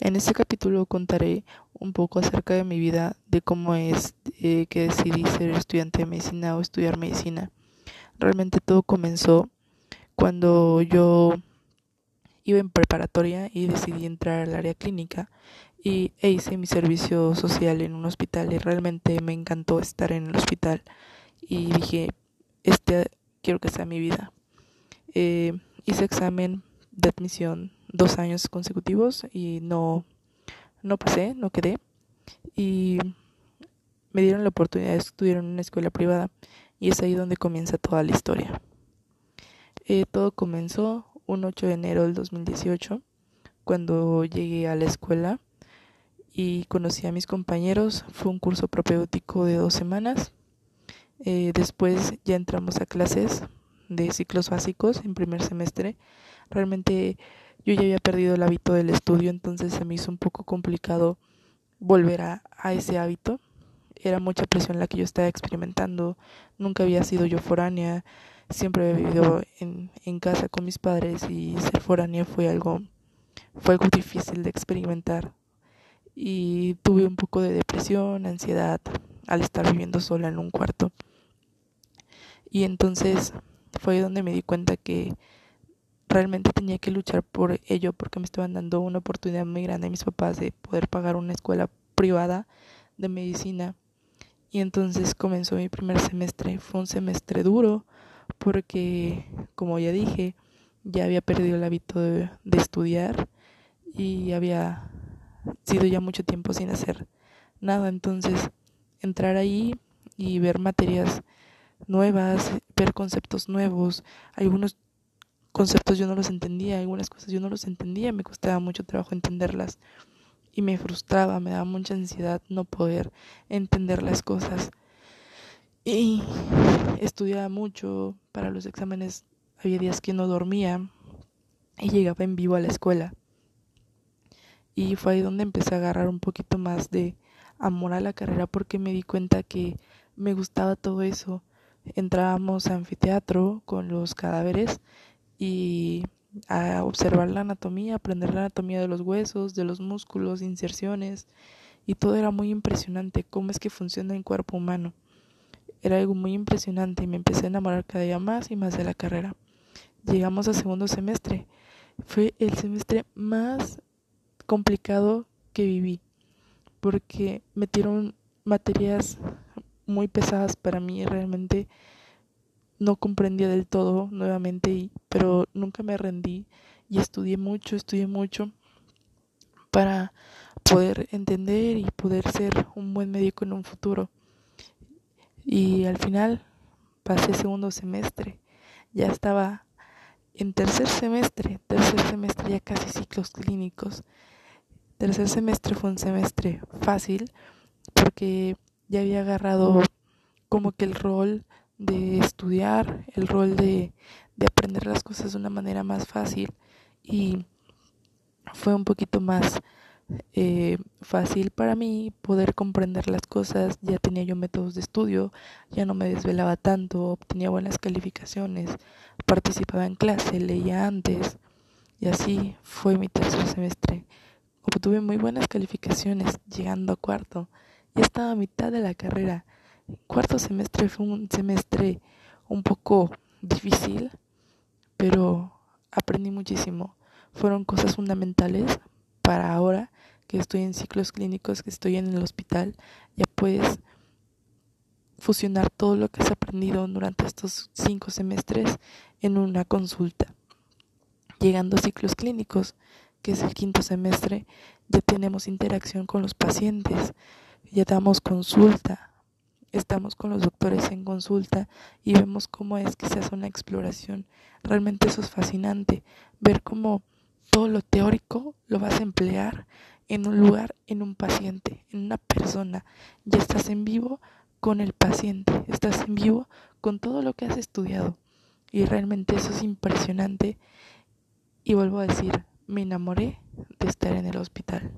En este capítulo contaré un poco acerca de mi vida, de cómo es eh, que decidí ser estudiante de medicina o estudiar medicina. Realmente todo comenzó cuando yo iba en preparatoria y decidí entrar al área clínica y e hice mi servicio social en un hospital y realmente me encantó estar en el hospital y dije, este quiero que sea mi vida. Eh, hice examen de admisión dos años consecutivos y no, no pasé, no quedé. Y me dieron la oportunidad de estudiar en una escuela privada y es ahí donde comienza toda la historia. Eh, todo comenzó un 8 de enero del 2018 cuando llegué a la escuela y conocí a mis compañeros. Fue un curso propedéutico de dos semanas. Eh, después ya entramos a clases de ciclos básicos en primer semestre. Realmente yo ya había perdido el hábito del estudio, entonces se me hizo un poco complicado volver a, ese hábito. Era mucha presión la que yo estaba experimentando. Nunca había sido yo foránea. Siempre había vivido en, en casa con mis padres y ser foránea fue algo, fue algo difícil de experimentar. Y tuve un poco de depresión, ansiedad al estar viviendo sola en un cuarto. Y entonces fue donde me di cuenta que realmente tenía que luchar por ello porque me estaban dando una oportunidad muy grande a mis papás de poder pagar una escuela privada de medicina. Y entonces comenzó mi primer semestre. Fue un semestre duro porque, como ya dije, ya había perdido el hábito de, de estudiar y había sido ya mucho tiempo sin hacer nada. Entonces, entrar ahí y ver materias nuevas, ver conceptos nuevos, algunos conceptos yo no los entendía, algunas cosas yo no los entendía, me costaba mucho trabajo entenderlas y me frustraba, me daba mucha ansiedad no poder entender las cosas. Y estudiaba mucho, para los exámenes había días que no dormía y llegaba en vivo a la escuela. Y fue ahí donde empecé a agarrar un poquito más de amor a la carrera porque me di cuenta que me gustaba todo eso. Entrábamos a anfiteatro con los cadáveres y a observar la anatomía, aprender la anatomía de los huesos, de los músculos, inserciones, y todo era muy impresionante, cómo es que funciona el cuerpo humano. Era algo muy impresionante y me empecé a enamorar cada día más y más de la carrera. Llegamos al segundo semestre. Fue el semestre más complicado que viví, porque metieron materias muy pesadas para mí, realmente no comprendía del todo nuevamente, pero nunca me rendí y estudié mucho, estudié mucho para poder entender y poder ser un buen médico en un futuro. Y al final pasé segundo semestre, ya estaba en tercer semestre, tercer semestre ya casi ciclos clínicos. Tercer semestre fue un semestre fácil porque ya había agarrado como que el rol de estudiar, el rol de, de aprender las cosas de una manera más fácil y fue un poquito más eh, fácil para mí poder comprender las cosas, ya tenía yo métodos de estudio, ya no me desvelaba tanto, obtenía buenas calificaciones, participaba en clase, leía antes y así fue mi tercer semestre. Obtuve muy buenas calificaciones llegando a cuarto, ya estaba a mitad de la carrera cuarto semestre fue un semestre un poco difícil, pero aprendí muchísimo. Fueron cosas fundamentales para ahora que estoy en ciclos clínicos, que estoy en el hospital, ya puedes fusionar todo lo que has aprendido durante estos cinco semestres en una consulta. Llegando a ciclos clínicos, que es el quinto semestre, ya tenemos interacción con los pacientes, ya damos consulta, estamos con los doctores en consulta y vemos cómo es que se hace una exploración. Realmente eso es fascinante, ver cómo todo lo teórico lo vas a emplear en un lugar, en un paciente, en una persona. Ya estás en vivo con el paciente, estás en vivo con todo lo que has estudiado. Y realmente eso es impresionante. Y vuelvo a decir, me enamoré de estar en el hospital.